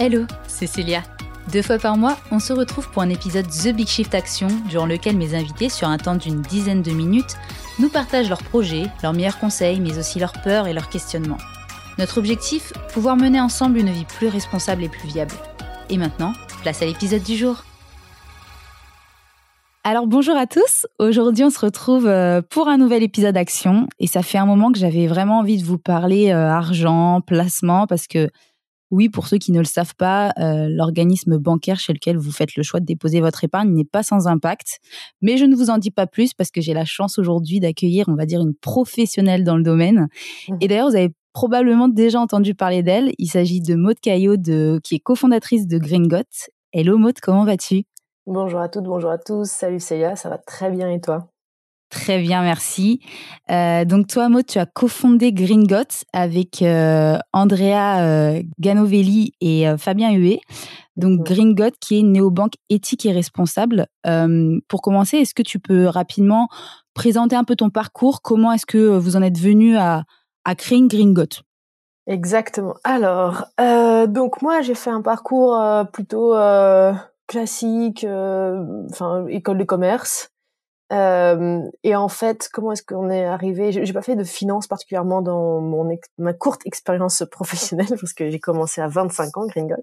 Hello, c'est. Deux fois par mois, on se retrouve pour un épisode The Big Shift Action, durant lequel mes invités, sur un temps d'une dizaine de minutes, nous partagent leurs projets, leurs meilleurs conseils, mais aussi leurs peurs et leurs questionnements. Notre objectif Pouvoir mener ensemble une vie plus responsable et plus viable. Et maintenant, place à l'épisode du jour. Alors bonjour à tous, aujourd'hui on se retrouve euh, pour un nouvel épisode Action et ça fait un moment que j'avais vraiment envie de vous parler euh, argent, placement parce que oui, pour ceux qui ne le savent pas, euh, l'organisme bancaire chez lequel vous faites le choix de déposer votre épargne n'est pas sans impact. Mais je ne vous en dis pas plus parce que j'ai la chance aujourd'hui d'accueillir, on va dire, une professionnelle dans le domaine. Mmh. Et d'ailleurs, vous avez probablement déjà entendu parler d'elle. Il s'agit de Maude Caillot, de, qui est cofondatrice de Gringot. Hello Maude, comment vas-tu? Bonjour à toutes, bonjour à tous. Salut Célia, ça va très bien et toi? Très bien, merci. Euh, donc toi, Maud, tu as cofondé Gringot avec euh, Andrea euh, Ganovelli et Fabien Huet. Donc Gringot qui est une néobanque éthique et responsable. pour commencer, est-ce que tu peux rapidement présenter un peu ton parcours? Comment est-ce que vous en êtes venu à, à créer une Gringot Exactement. Alors, donc moi, j'ai fait un parcours plutôt classique, enfin école de commerce. Euh, et en fait, comment est-ce qu'on est arrivé? J'ai pas fait de finance particulièrement dans mon ma courte expérience professionnelle parce que j'ai commencé à 25 ans, Gringot.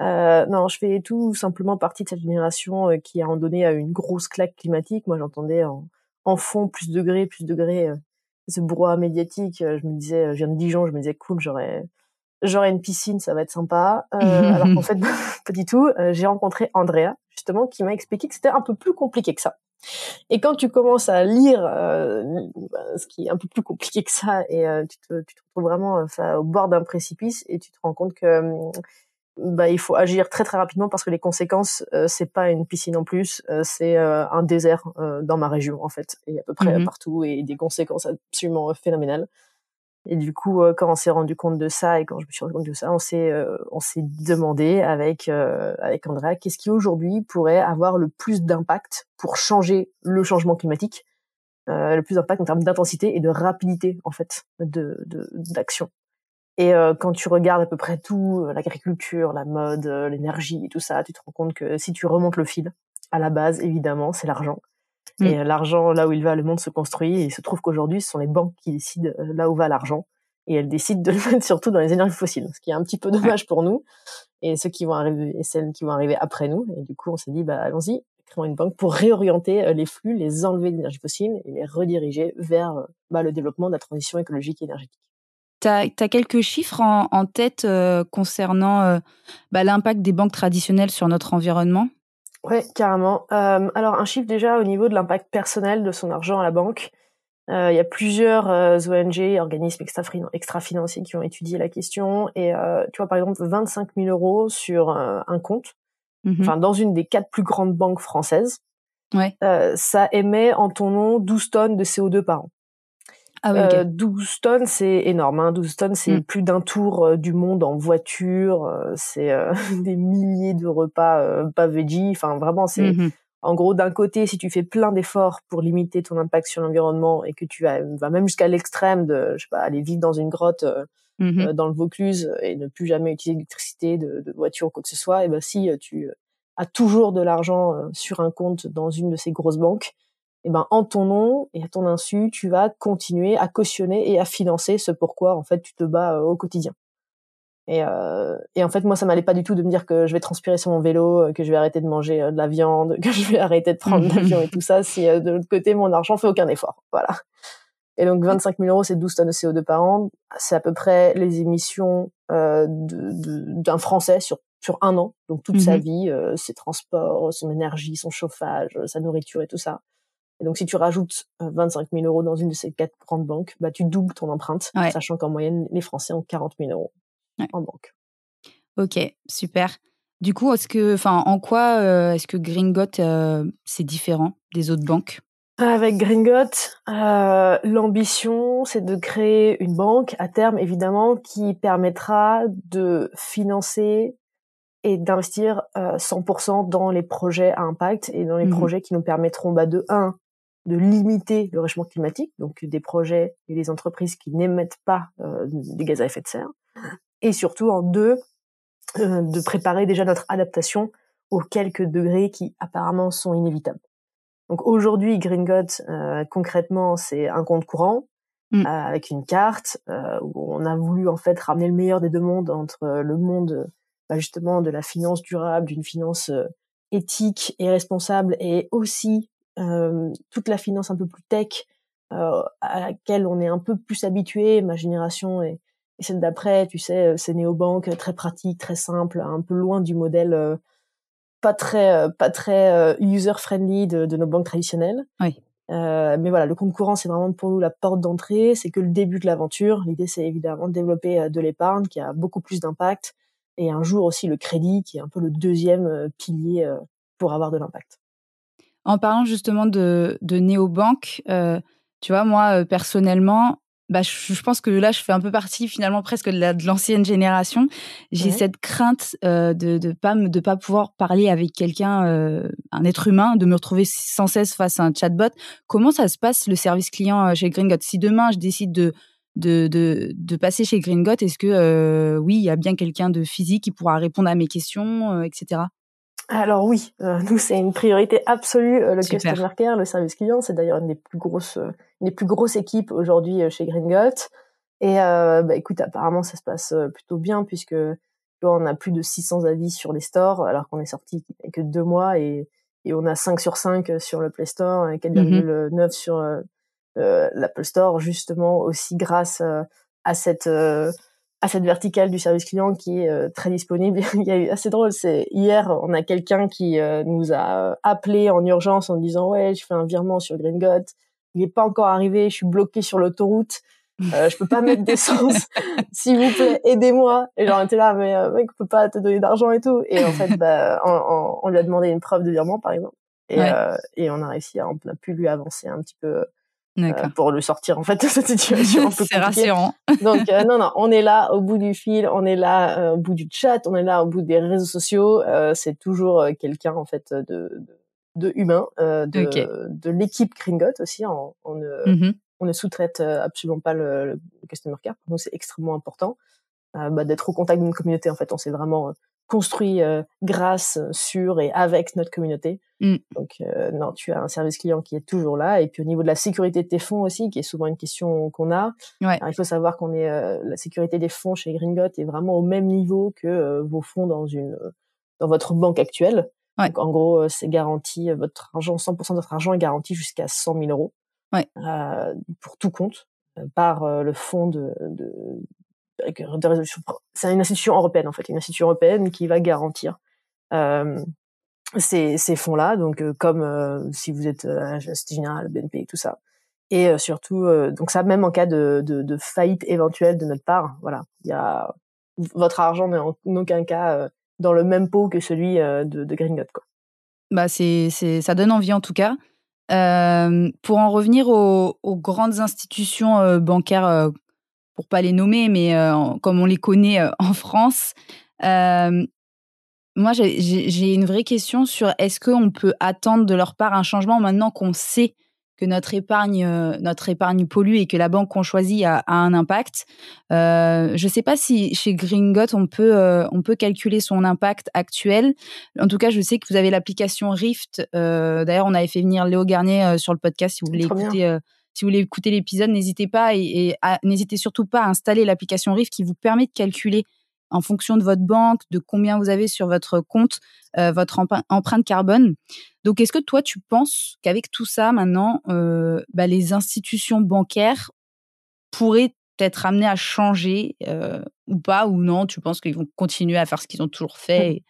Euh, non, je fais tout simplement partie de cette génération euh, qui a en donné à une grosse claque climatique. Moi, j'entendais en, en, fond plus de degrés, plus de degrés, euh, ce brouhaha médiatique. Je me disais, je viens de Dijon, je me disais cool, j'aurais j'aurais une piscine, ça va être sympa. Euh, alors qu'en fait, pas du tout. j'ai rencontré Andrea justement qui m'a expliqué que c'était un peu plus compliqué que ça. Et quand tu commences à lire euh, ce qui est un peu plus compliqué que ça, et euh, tu, te, tu, te, retrouves vraiment euh, au bord d'un précipice, et tu te rends compte que bah, il faut agir très très rapidement parce que les conséquences, c'est pas une piscine en plus, c'est un désert dans ma région en fait, et à peu près mmh partout, et des conséquences absolument phénoménales. Et du coup, euh, quand on s'est rendu compte de ça et quand je me suis rendu compte de ça, on s'est euh, on s'est demandé avec euh, avec Andrea qu'est-ce qui aujourd'hui pourrait avoir le plus d'impact pour changer le changement climatique, le plus d'impact en termes d'intensité et de rapidité en fait de d'action. et quand tu regardes à peu près tout, l'agriculture, la mode, l'énergie tout ça, tu te rends compte que si tu remontes le fil, à la base, évidemment, c'est l'argent. Mm. Et euh, l'argent, là où il va, le monde se construit. Et il se trouve qu'aujourd'hui, ce sont les banques qui décident euh, là où va l'argent. Et elles décident de le mettre surtout dans les énergies fossiles, ce qui est un petit peu dommage pour nous et ceux qui vont arriver et celles qui vont arriver après nous. Et du coup, on s'est dit, bah allons-y, créons une banque pour réorienter euh, les flux, les enlever d'énergie fossile et les rediriger vers bah, le développement de la transition écologique et énergétique. Tu as, quelques chiffres en, tête concernant bah, l'impact des banques traditionnelles sur notre environnement? Ouais, carrément. Euh, alors un chiffre déjà au niveau de l'impact personnel de son argent à la banque. Euh, il y a plusieurs euh, ONG, organismes extra-financiers qui ont étudié la question. Et euh, tu vois, par exemple, 25 000 euros sur un compte, enfin dans une des quatre plus grandes banques françaises, ouais. ça émet en ton nom 12 tonnes de CO2 par an. Ah oui, 12 euh, tonnes, c'est énorme. Hein. 12 tonnes, c'est mm. plus d'un tour euh, du monde en voiture. Euh, c'est des milliers de repas pas veggie. Enfin, vraiment, c'est mm-hmm. en gros d'un côté, si tu fais plein d'efforts pour limiter ton impact sur l'environnement et que tu vas, vas même jusqu'à l'extrême de, je sais pas, aller vivre dans une grotte mm-hmm. dans le Vaucluse et ne plus jamais utiliser d'électricité, de, de, voiture ou quoi que ce soit, et ben si tu as toujours de l'argent sur un compte dans une de ces grosses banques eh ben en ton nom et à ton insu, tu vas continuer à cautionner et à financer ce pourquoi en fait tu te bats euh, au quotidien. Et, euh, et en fait, moi, ça m'allait pas du tout de me dire que je vais transpirer sur mon vélo, euh, que je vais arrêter de manger de la viande, que je vais arrêter de prendre l'avion et tout ça, si de l'autre côté, mon argent fait aucun effort. Voilà. Et donc, 25 000 euros, c'est 12 tonnes de CO2 par an. C'est à peu près les émissions euh, d'un Français sur sur un an, donc toute sa mmh vie, ses transports, son énergie, son chauffage, sa nourriture et tout ça. Et donc, si tu rajoutes 25 euh, 000 euros dans une de ces quatre grandes banques, bah, tu doubles ton empreinte, sachant qu'en moyenne, les Français ont 40 000 euros en banque. Ok, super. Du coup, est-ce que, enfin, en quoi euh, est-ce que Gringot euh, c'est différent des autres banques? Avec Gringot, l'ambition, c'est de créer une banque à terme, évidemment, qui permettra de financer et d'investir 100% dans les projets à impact et dans les mmh projets qui nous permettront bah, de un de limiter le réchauffement climatique, donc des projets et des entreprises qui n'émettent pas euh, des gaz à effet de serre, et surtout en deux, de préparer déjà notre adaptation aux quelques degrés qui apparemment sont inévitables. Donc aujourd'hui, Green euh, concrètement, c'est un compte courant mm. euh, avec une carte euh, où on a voulu en fait ramener le meilleur des deux mondes entre le monde bah, justement de la finance durable, d'une finance éthique et responsable, et aussi toute la finance un peu plus tech à laquelle on est un peu plus habitué, ma génération et, et celle d'après, tu sais, c'est néobanque très pratique, très simple, un peu loin du modèle pas très euh, pas très euh, user friendly de, de, nos banques traditionnelles. Oui. Euh, mais voilà, le compte courant, c'est vraiment pour nous la porte d'entrée. C'est que le début de l'aventure. L'idée, c'est évidemment de développer euh, de l'épargne qui a beaucoup plus d'impact et un jour aussi le crédit qui est un peu le deuxième pilier pour avoir de l'impact. En parlant justement de, de néobanques, euh, tu vois, moi personnellement, bah, je, pense que là, je fais un peu partie finalement presque de l'ancienne génération. J'ai cette crainte euh, de de pas de pas pouvoir parler avec quelqu'un, euh, un être humain, de me retrouver sans cesse face à un chatbot. Comment ça se passe le service client euh, chez Gringot Si demain je décide de de, de, de passer chez Gringot, est-ce que oui, il y a bien quelqu'un de physique qui pourra répondre à mes questions, etc. Alors oui, nous c'est une priorité absolue le customer care, le service client. C'est d'ailleurs une des plus grosses les plus grosses équipes aujourd'hui euh, chez Gringot. Et euh, bah, écoute, apparemment ça se passe euh, plutôt bien puisque on a plus de 600 avis sur les stores alors qu'on est sorti que deux mois et, et on a 5 sur 5 sur le Play Store et 4,9 mmh sur euh, l'Apple Store justement aussi grâce à cette à cette verticale du service client qui est très disponible. il y a eu assez drôle, c'est hier on a quelqu'un qui nous a appelé en urgence en disant ouais je fais un virement sur Gringot il est pas encore arrivé, je suis bloqué sur l'autoroute, euh, je peux pas mettre d'essence, s'il vous plaît, aidez-moi. Et genre, était là, mais euh, mec, on peut pas te donner d'argent et tout. Et en fait, bah, on, on, lui a demandé une preuve de virement, par exemple. Et, euh, et on a réussi, à, on a pu lui avancer un petit peu euh, pour le sortir en fait de cette situation C'est rassurant. Donc euh, non non, on est là au bout du fil, on est là au bout du chat, on est là au bout des réseaux sociaux. c'est toujours quelqu'un en fait de, de euh, de, de l'équipe Gringot aussi. On, on ne, mmh on ne sous-traite euh, absolument pas le, le, customer care. Pour nous, c'est extrêmement important euh, bah, d'être au contact d'une communauté. En fait, on s'est vraiment euh, construit euh, grâce, sur et avec notre communauté. Mmh. Donc, non, tu as un service client qui est toujours là. Et puis, au niveau de la sécurité de tes fonds aussi, qui est souvent une question qu'on a, ouais. il faut savoir qu'on est la sécurité des fonds chez Gringot est vraiment au même niveau que vos fonds dans une dans votre banque actuelle. Donc, en gros, euh, c'est garanti, euh, votre argent, 100% de votre argent est garanti jusqu'à 100 000 euros. Ouais. Euh, pour tout compte, euh, par le fonds de, de, résolution. C'est une institution européenne, en fait, une institution européenne qui va garantir euh, ces, fonds-là. Donc, comme si vous êtes la Société Générale, BNP, tout ça. Et surtout, donc ça, même en cas de, faillite éventuelle de notre part, voilà, il y a votre argent n'est en aucun cas dans le même pot que celui euh, de, de Gringot. Quoi. Bah ça donne envie en tout cas. Euh, pour en revenir aux, grandes institutions euh, bancaires, euh, pour pas les nommer, mais euh, comme on les connaît en France, moi j'ai, une vraie question sur est-ce qu'on peut attendre de leur part un changement maintenant qu'on sait que notre épargne, euh, notre épargne pollue et que la banque qu'on choisit a, a un impact? Euh, je ne sais pas si chez Gringot on peut euh, on peut calculer son impact actuel. En tout cas, je sais que vous avez l'application Rift. Euh, D'ailleurs, on avait fait venir Léo Garnier euh, sur le podcast. Si vous voulez écouter, euh, si vous voulez écouter l'épisode, n'hésitez pas et, et n'hésitez surtout pas à installer l'application Rift qui vous permet de calculer en fonction de votre banque, de combien vous avez sur votre compte, euh, votre empreinte carbone. Donc, est-ce que toi, tu penses qu'avec tout ça, maintenant, euh, bah, les institutions bancaires pourraient être amenées à changer euh, ou pas, ou non? Tu penses qu'ils vont continuer à faire ce qu'ils ont toujours fait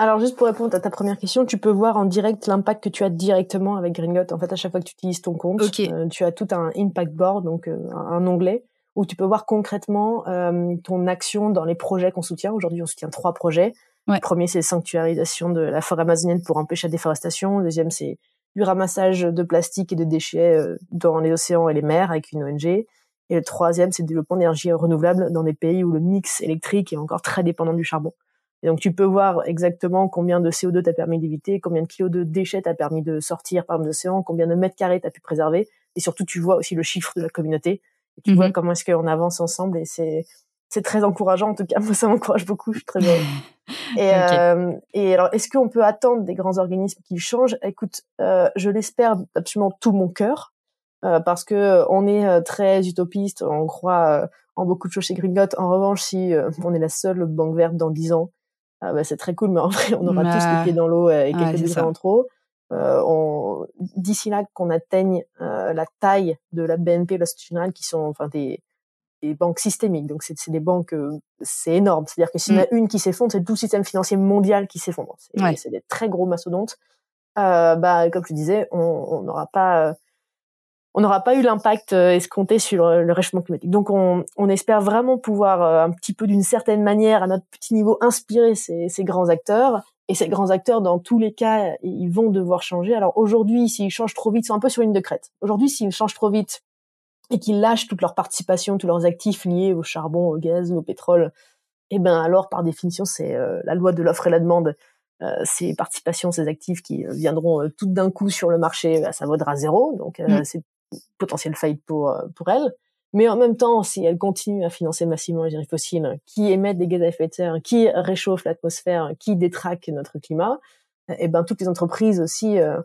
Alors, juste pour répondre à ta première question, tu peux voir en direct l'impact que tu as directement avec Gringot. En fait, à chaque fois que tu utilises ton compte, euh, tu as tout un impact board, donc euh, un onglet où tu peux voir concrètement euh, ton action dans les projets qu'on soutient. Aujourd'hui, on soutient trois projets. Ouais. Le premier, c'est sanctuarisation de la forêt amazonienne pour empêcher la déforestation. Le deuxième, c'est du ramassage de plastique et de déchets dans les océans et les mers avec une ONG. Et le troisième, c'est le développement d'énergie renouvelable dans des pays où le mix électrique est encore très dépendant du charbon. Et donc, tu peux voir exactement combien de CO2 t'as permis d'éviter, combien de kilos de déchets t'as permis de sortir par les océans, combien de mètres carrés t'as pu préserver. Et surtout, tu vois aussi le chiffre de la communauté. Tu vois mhm. comment est-ce qu'on avance ensemble et c'est c'est très encourageant en tout cas. Moi ça m'encourage beaucoup je suis très heureuse. Et euh, et alors est-ce qu'on peut attendre des grands organismes qui changent? Écoute euh, je l'espère absolument tout mon cœur euh, parce que on est très utopiste on croit en beaucoup de choses chez Gringot. En revanche si on est la seule banque verte dans dix ans bah, c'est très cool mais en vrai on aura tous les pieds dans l'eau et quelques degrés en trop euh, d'ici là qu'on atteigne euh, la taille de la BNP, la Générale, qui sont enfin des, des banques systémiques. Donc c'est des banques, euh, c'est énorme. C'est-à-dire que s'il y en a mm. une qui s'effondre, c'est tout le système financier mondial qui s'effondre. C'est des très gros mastodontes. Euh, bah comme je disais, on n'aura pas on n'aura pas eu l'impact escompté sur le réchauffement climatique. Donc on, on espère vraiment pouvoir un petit peu d'une certaine manière, à notre petit niveau, inspirer ces, ces grands acteurs et ces grands acteurs, dans tous les cas, ils vont devoir changer. Alors aujourd'hui, s'ils changent trop vite, c'est un peu sur une de crête. Aujourd'hui, s'ils changent trop vite et qu'ils lâchent toute leur participation, tous leurs actifs liés au charbon, au gaz, au pétrole, eh ben alors, par définition, c'est euh, la loi de l'offre et la demande. Euh, ces participations, ces actifs qui euh, viendront euh, tout d'un coup sur le marché, bah, ça vaudra zéro. Donc, mm. c'est potentiel faillite pour pour elles. Mais en même temps, si elle continue à financer massivement les énergies fossiles, qui émettent des gaz à effet de serre, qui réchauffent l'atmosphère, qui détraquent notre climat, et eh ben toutes les entreprises aussi euh,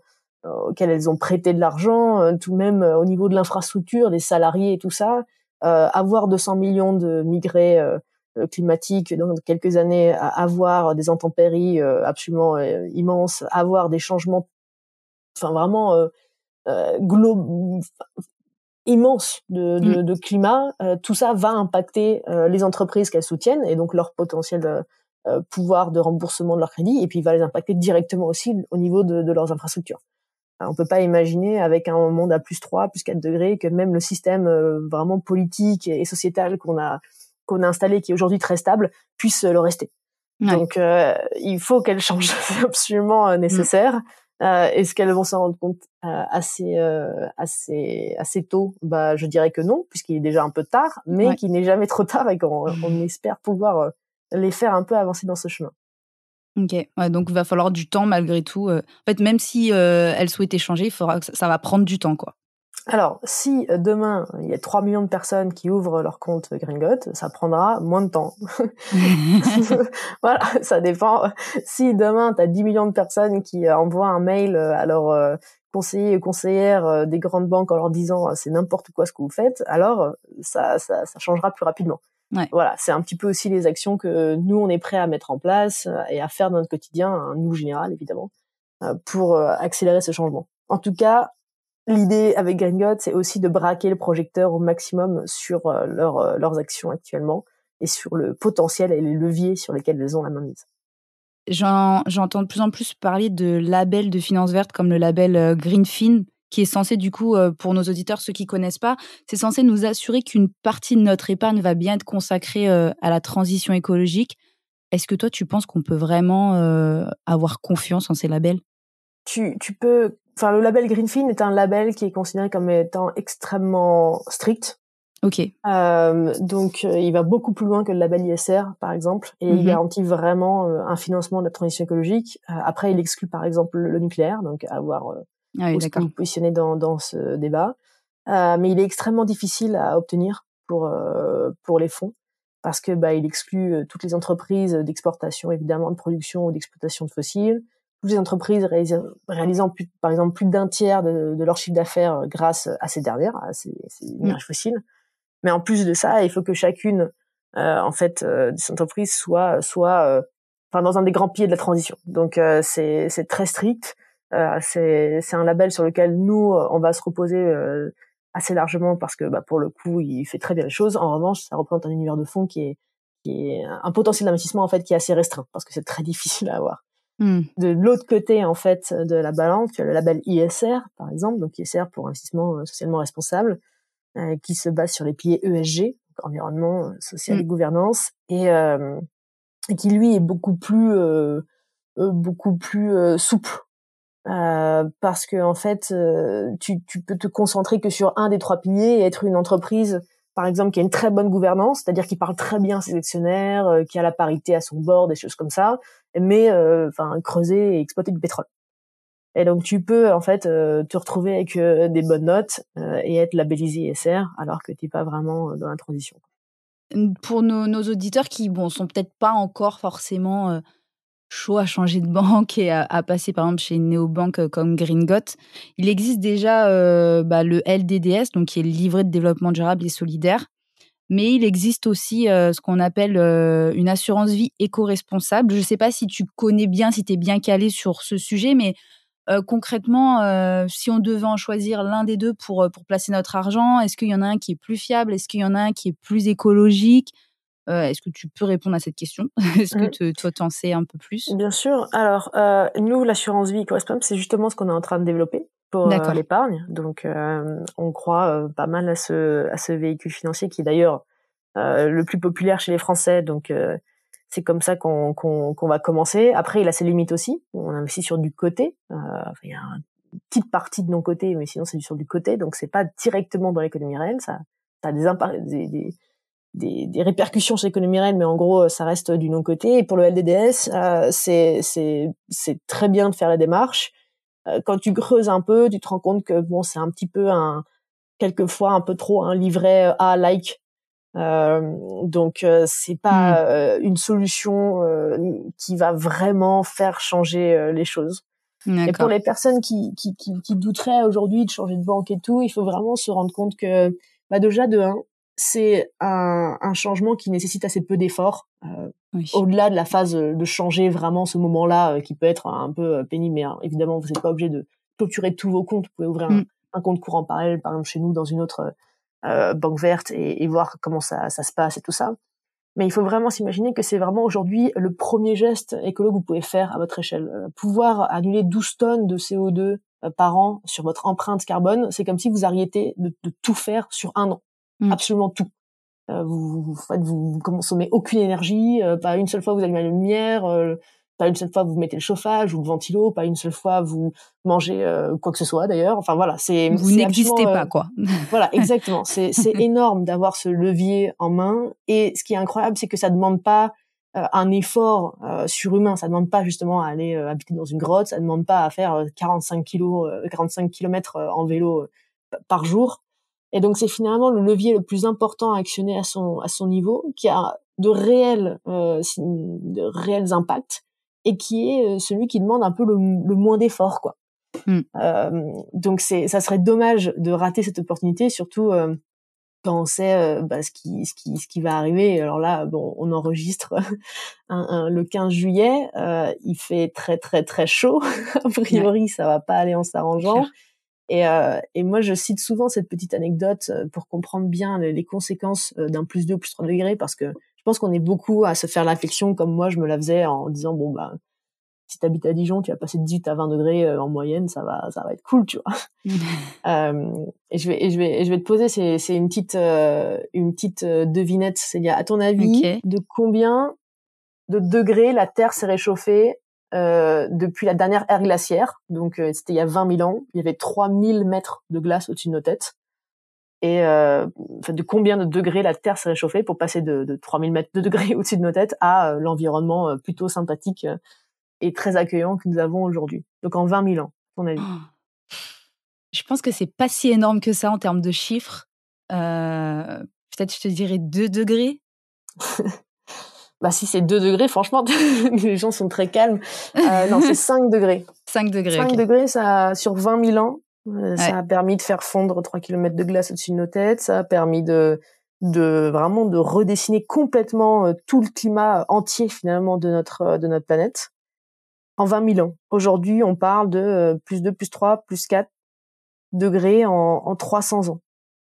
auxquelles elles ont prêté de l'argent, euh, tout même euh, au niveau de l'infrastructure, des salariés et tout ça, avoir 200 millions de migrés climatiques dans quelques années, avoir des intempéries absolument immenses, avoir des changements, enfin vraiment euh, immense de, de, mm. de climat, euh, tout ça va impacter euh, les entreprises qu'elles soutiennent et donc leur potentiel euh, pouvoir de remboursement de leur crédit, et puis il va les impacter directement aussi au niveau de, de leurs infrastructures. on peut pas imaginer avec un monde à plus 3, plus 4 degrés que même le système vraiment politique et sociétal qu'on a qu'on a installé, qui est aujourd'hui très stable, puisse le rester. Donc il faut qu'elle change, c'est absolument mm. nécessaire. Euh, Est-ce qu'elles vont s'en rendre compte euh, assez, euh, assez, assez tôt? Bah, je dirais que non, puisqu'il est déjà un peu tard, mais qu'il n'est jamais trop tard et qu'on on espère pouvoir les faire un peu avancer dans ce chemin. Ok, ouais, donc il va falloir du temps malgré tout. En fait, même si elles souhaitent échanger, il faudra que ça va prendre du temps, quoi. Alors, si euh, demain, il y a 3 millions de personnes qui ouvrent leur compte Gringot, ça prendra moins de temps. voilà, ça dépend. Si demain, tu as 10 millions de personnes qui euh, envoient un mail euh, à leurs conseillers et conseillères des grandes banques en leur disant c'est n'importe quoi ce que vous faites, alors ça, ça, ça changera plus rapidement. Ouais. Voilà, c'est un petit peu aussi les actions que nous, on est prêt à mettre en place et à faire dans notre quotidien, nous général évidemment, pour accélérer ce changement. En tout cas, L'idée avec Gringot, c'est aussi de braquer le projecteur au maximum sur euh, euh, leurs actions actuellement et sur le potentiel et les leviers sur lesquels elles ont la main mise. J'entends de plus en plus parler de labels de finance verte comme le label euh, Greenfin, qui est censé du coup, pour nos auditeurs, ceux qui connaissent pas, c'est censé nous assurer qu'une partie de notre épargne va bien être consacrée à la transition écologique. Est-ce que toi, tu penses qu'on peut vraiment avoir confiance en ces labels? Tu, tu peux enfin le label Greenfin est un label qui est considéré comme étant extrêmement strict. Ok. Euh, donc euh, il va beaucoup plus loin que le label ISR par exemple et il mhm. garantit vraiment euh, un financement de la transition écologique. Euh, après il exclut par exemple le nucléaire donc à voir euh, ah où vous positionnez dans, dans ce débat. mais il est extrêmement difficile à obtenir pour pour les fonds parce que bah il exclut toutes les entreprises d'exportation évidemment de production ou d'exploitation de fossiles toutes les entreprises réalisant, plus, par exemple plus d'un tiers de, leur chiffre d'affaires euh, grâce à ces dernières, à ces, énergies fossiles. Mais en plus de ça, il faut que chacune, euh, en fait, euh, des entreprises soit, soit, enfin, dans un des grands pieds de la transition. Donc c'est c'est très strict. c'est c'est un label sur lequel nous on va se reposer assez largement parce que bah, pour le coup il fait très bien les choses. En revanche, ça représente un univers de fonds qui est qui est un potentiel d'investissement en fait qui est assez restreint parce que c'est très difficile à avoir. Hmm. De l'autre côté, en fait, de la balance, tu as le label ISR, par exemple, donc ISR pour investissement euh, socialement responsable, euh, qui se base sur les piliers ESG, environnement, euh, social et hmm. gouvernance, et, euh, qui lui est beaucoup plus euh, beaucoup plus souple. parce que en fait, tu, tu peux te concentrer que sur un des trois piliers et être une entreprise par exemple, qui a une très bonne gouvernance, c'est-à-dire qui parle très bien à ses actionnaires, euh, qui a la parité à son bord, des choses comme ça, mais euh, enfin creuser et exploiter du pétrole. Et donc tu peux en fait euh, te retrouver avec des bonnes notes et être labellisé ISR alors que tu n'es pas vraiment dans la transition. pour nos, auditeurs qui bon sont peut-être pas encore forcément chauds à changer de banque et à, passer par exemple chez une néobanque comme Gringot, il existe déjà bah, le LDDS, donc qui est le livret de développement durable et solidaire, mais il existe aussi ce qu'on appelle une assurance vie éco-responsable. Je ne sais pas si tu connais bien, si tu es bien calé sur ce sujet, mais concrètement, si on devait en choisir l'un des deux pour, pour placer notre argent, est-ce qu'il y en a un qui est plus fiable? Est-ce qu'il y en a un qui est plus écologique? Est-ce que tu peux répondre à cette question? Est-ce que mmh. toi, tu en sais un peu plus? Bien sûr. Alors, nous, l'assurance vie éco-responsable, c'est justement ce qu'on est en train de développer pour l'épargne. Donc, on croit pas mal à ce, à ce véhicule financier qui est d'ailleurs le plus populaire chez les Français. Donc, c'est comme ça qu'on va commencer. Après, il a ses limites aussi. On investit sur du côté. Euh, il y a une petite partie de non côté, mais sinon c'est sur du côté. Donc c'est pas directement dans l'économie réelle. Ça, ça a des, des, des, des, répercussions sur l'économie réelle, mais en gros ça reste du non côté. Et pour le LDDS, euh, c'est très bien de faire la démarche. Euh, quand tu creuses un peu, tu te rends compte que bon c'est un petit peu un quelquefois un peu trop un livret A like euh, donc euh, c'est pas mmh. euh, une solution qui va vraiment faire changer les choses. Et pour les personnes qui, qui, qui, qui douteraient aujourd'hui de changer de banque et tout, il faut vraiment se rendre compte que bah déjà de un, c'est un, un, changement qui nécessite assez peu d'efforts. Au-delà de la phase de changer vraiment ce moment-là, qui peut être un peu pénible, mais hein, évidemment vous n'êtes pas obligé de clôturer tous vos comptes. Vous pouvez ouvrir un, mmh. un, compte courant parallèle, par exemple chez nous, dans une autre euh, banque verte et, et, voir comment ça, ça se passe et tout ça. Mais il faut vraiment s'imaginer que c'est vraiment aujourd'hui le premier geste écolo que vous pouvez faire à votre échelle. Euh, pouvoir annuler 12 tonnes de CO2 euh, par an sur votre empreinte carbone, c'est comme si vous arrêtiez de, de tout faire sur un an. Mm. Absolument tout. Euh, vous, vous, vous, vous, consommez aucune énergie, pas une seule fois vous allumez la lumière, pas une seule fois vous mettez le chauffage ou le ventilo, pas une seule fois vous mangez euh, quoi que ce soit d'ailleurs. Enfin voilà, c'est vous n'existez pas euh, quoi. voilà, exactement. C'est c'est énorme d'avoir ce levier en main et ce qui est incroyable, c'est que ça demande pas euh, un effort surhumain. Ça demande pas justement à aller habiter dans une grotte. Ça demande pas à faire 45 kilos, 45 kilomètres en vélo par jour. Et donc c'est finalement le levier le plus important à actionner à son à son niveau, qui a de réels de réels impacts et qui est euh, celui qui demande un peu le, moins d'efforts, quoi. Mm. Euh, donc c'est, ça serait dommage de rater cette opportunité, surtout euh, quand on sait euh, bah, ce qui, ce qui, ce qui va arriver. Alors là, bon, on enregistre un, le 15 juillet, euh, il fait très très très chaud. a priori, ça va pas aller en s'arrangeant. Et, euh, et, moi, je cite souvent cette petite anecdote pour comprendre bien les, conséquences d'un plus 2, plus 3 degrés, parce que je pense qu'on est beaucoup à se faire l'affection comme moi je me la faisais en disant bon bah si tu habites à Dijon, tu vas passer de 18 à 20 degrés euh, en moyenne, ça va ça va être cool, tu vois. euh, et je vais et je vais je vais te poser c'est c'est une petite euh, une petite euh, devinette, c'est à ton avis de combien de degrés la Terre s'est réchauffée euh, depuis la dernière ère glaciaire. Donc c'était il y a 20 000 ans, il y avait 3000 mètres de glace au-dessus de nos têtes et euh, de combien de degrés la Terre s'est réchauffée pour passer de, de 3000 mètres de degrés au-dessus de nos têtes à euh, l'environnement euh, plutôt sympathique euh, et très accueillant que nous avons aujourd'hui. Donc en 20 000 ans, ton avis? Je pense que c'est pas si énorme que ça en termes de chiffres. Peut-être je te dirais 2 degrés. bah si c'est 2 degrés, franchement, les gens sont très calmes. non, c'est 5 degrés. 5 degrés. 5 degrés, ça, sur 20 000 ans, euh, ça a permis de faire fondre 3 km de glace au-dessus de nos têtes. Ça a permis de, de vraiment de redessiner complètement euh, tout le climat entier finalement de notre euh, de notre planète en 20 000 ans. Aujourd'hui, on parle de plus 2, plus 3, plus 4 degrés en, en 300 ans.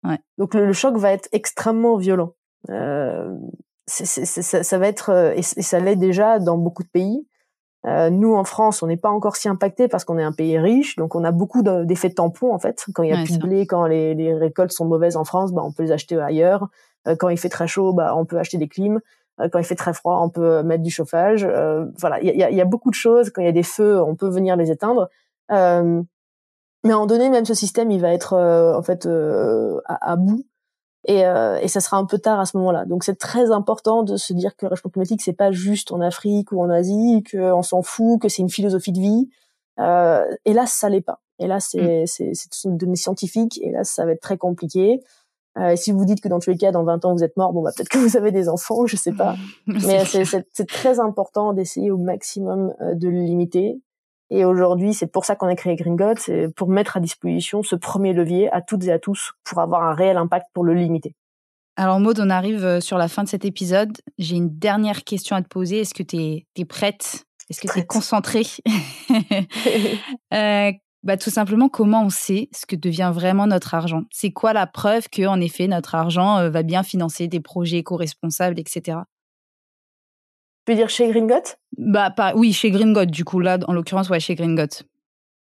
Ouais. Donc le, choc va être extrêmement violent. Euh, c'est, ça, ça, va être et, et ça l'est déjà dans beaucoup de pays. Euh, nous, en France, on n'est pas encore si impacté parce qu'on est un pays riche, donc on a beaucoup d'effets tampons en fait. Quand il y a plus de blé, quand les, les, récoltes sont mauvaises en France, bah, on peut les acheter ailleurs. Euh, quand il fait très chaud, bah, on peut acheter des clims. Euh, quand il fait très froid, on peut mettre du chauffage. Euh, voilà, il y a, y a, beaucoup de choses. Quand il y a des feux, on peut venir les éteindre. mais à un moment donné, même ce système, il va être en fait à, à, bout et, euh, et ça sera un peu tard à ce moment-là. Donc c'est très important de se dire que le réchauffement climatique c'est pas juste en Afrique ou en Asie, qu'on s'en fout, que c'est une philosophie de vie. Euh, et là ça l'est pas. Et là c'est mm. c'est une donnée scientifique et là ça va être très compliqué. Euh, si vous dites que dans tous les cas, dans 20 ans, vous êtes mort, bon, bah, peut-être que vous avez des enfants, je sais pas. Mais c'est très important d'essayer au maximum euh, de le limiter. Et aujourd'hui, c'est pour ça qu'on a créé Gringot, c'est pour mettre à disposition ce premier levier à toutes et à tous pour avoir un réel impact pour le limiter. Alors Maud, on arrive euh, sur la fin de cet épisode. J'ai une dernière question à te poser. Est-ce que tu es, prête? Est-ce que tu es concentrée? Euh, bah, Tout simplement, comment on sait ce que devient vraiment notre argent? C'est quoi la preuve que, en effet, notre argent euh, va bien financer des projets éco-responsables, etc. Tu veux dire chez Gringot Bah pas, oui, chez Gringot, du coup, là, en l'occurrence, ouais, chez Gringot.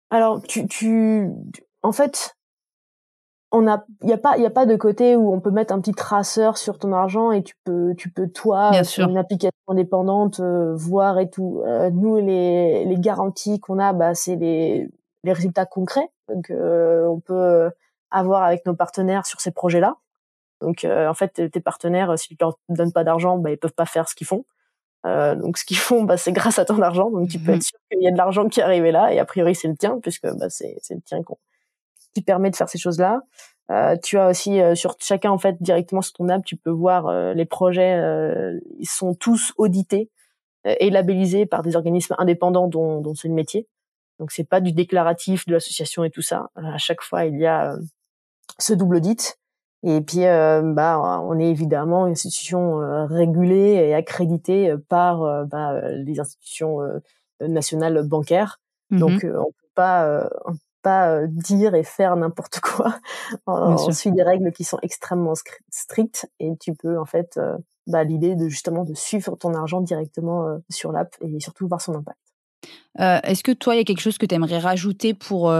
Alors, tu, tu, en fait, on a il y a pas il y a pas de côté où on peut mettre un petit traceur sur ton argent et tu peux tu peux toi sur une application indépendante euh, voir et tout. Euh, nous les les garanties qu'on a bah c'est les les résultats concrets. Donc euh, on peut avoir avec nos partenaires sur ces projets là donc en fait tes partenaires si tu leur donnes pas d'argent bah ils peuvent pas faire ce qu'ils font donc ce qu'ils font bah c'est grâce à ton argent donc tu peux mmh. être sûr qu'il y a de l'argent qui est arrivé là et a priori c'est le tien puisque bah c'est c'est le tien qu'on qui permet de faire ces choses-là. Euh, tu as aussi euh, sur chacun en fait directement sur ton app, tu peux voir euh, les projets. Euh, ils sont tous audités et labellisés par des organismes indépendants dont, dont c'est le métier. Donc c'est pas du déclaratif de l'association et tout ça. À chaque fois, il y a ce double audit. Et puis, bah, on est évidemment une institution régulée et accréditée par bah, les institutions nationales bancaires. Mmh Donc, on peut pas, pas euh, dire et faire n'importe quoi. on, suit des règles qui sont extrêmement strictes et tu peux en fait euh, bah, l'idée de justement de suivre ton argent directement euh, sur l'app et surtout voir son impact. Est-ce que toi, il y a quelque chose que tu aimerais rajouter pour,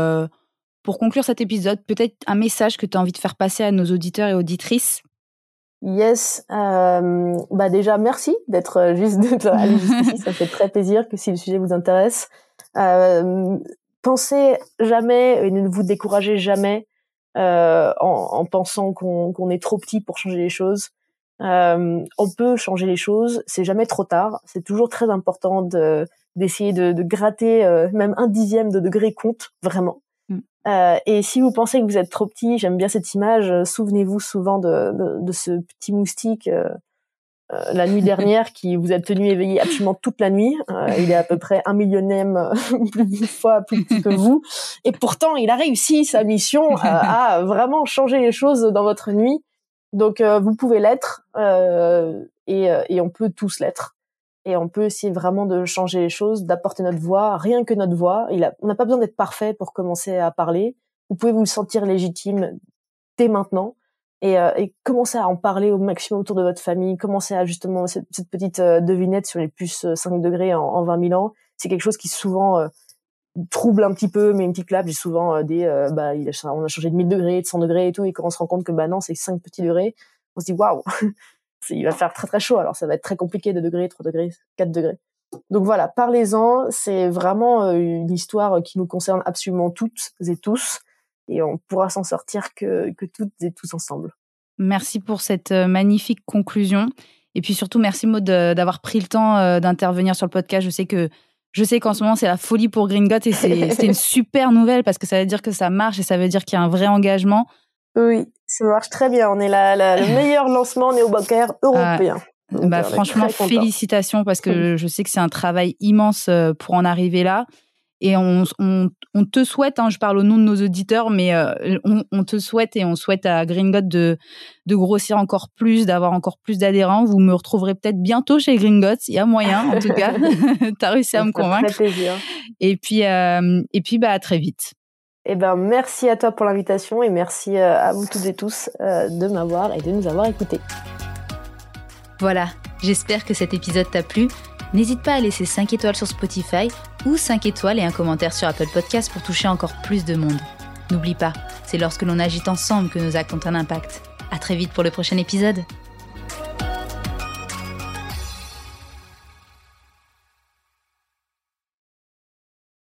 pour conclure cet épisode Peut-être un message que tu as envie de faire passer à nos auditeurs et auditrices? Yes, bah déjà merci d'être juste allé jusqu'ici, ça fait très plaisir que si le sujet vous intéresse pensez jamais et ne vous découragez jamais euh, en, en, pensant qu'on est trop petit pour changer les choses. Euh, on peut changer les choses, c'est jamais trop tard. C'est toujours très important de d'essayer de, de, gratter euh, même un dixième de degré compte vraiment. Mm. Euh, et si vous pensez que vous êtes trop petit, j'aime bien cette image. Souvenez-vous souvent de, de, de, ce petit moustique euh, euh, la nuit dernière qui vous a tenu éveillé absolument toute la nuit. Euh, il est à peu près un millionième plus fois plus petit que vous. Et pourtant, il a réussi sa mission euh, à vraiment changer les choses dans votre nuit. Donc, vous pouvez l'être et, et, on peut tous l'être. Et on peut essayer vraiment de changer les choses, d'apporter notre voix, rien que notre voix. Il a, on n'a pas besoin d'être parfait pour commencer à parler. Vous pouvez vous sentir légitime dès maintenant. Et, euh, et commencez à en parler au maximum autour de votre famille, commencez à justement cette, petite euh, devinette sur les plus 5 euh, degrés en, en 20 000 ans, c'est quelque chose qui souvent trouble un petit peu, mais une petite clap, j'ai souvent des, bah, il a, on a changé de 1000 degrés, de 100 degrés et tout, et quand on se rend compte que bah non, c'est 5 petits degrés, on se dit waouh, il va faire très très chaud, alors ça va être très compliqué, 2 degrés, 3 degrés, 4 degrés. Donc voilà, parlez-en, c'est vraiment une histoire qui nous concerne absolument toutes et tous et on pourra s'en sortir que, que toutes et tous ensemble. Merci pour cette euh, magnifique conclusion. Et puis surtout, merci Maud d'avoir pris le temps euh, d'intervenir sur le podcast. Je sais que je sais qu'en ce moment, c'est la folie pour Gringot et c'est une super nouvelle parce que ça veut dire que ça marche et ça veut dire qu'il y a un vrai engagement. Oui, ça marche très bien. On est la, le meilleur lancement néo-bancaire européen. bah, euh, franchement, félicitations parce que je sais que c'est un travail immense pour en arriver là. Et on, on, on te souhaite, hein, je parle au nom de nos auditeurs, mais euh, on, on, te souhaite et on souhaite à Gringot de, de grossir encore plus, d'avoir encore plus d'adhérents. Vous me retrouverez peut-être bientôt chez Gringot, il y a moyen en tout cas. tu as réussi à me convaincre. Plaisir. Et puis, euh, et puis bah, à très vite. Eh ben, merci à toi pour l'invitation et merci euh, à vous toutes et tous de m'avoir et de nous avoir écoutés. Voilà, j'espère que cet épisode t'a plu. N'hésite pas à laisser 5 étoiles sur Spotify ou 5 étoiles et un commentaire sur Apple Podcast pour toucher encore plus de monde. N'oublie pas, c'est lorsque l'on agit ensemble que nos actes ont un impact. À très vite pour le prochain épisode.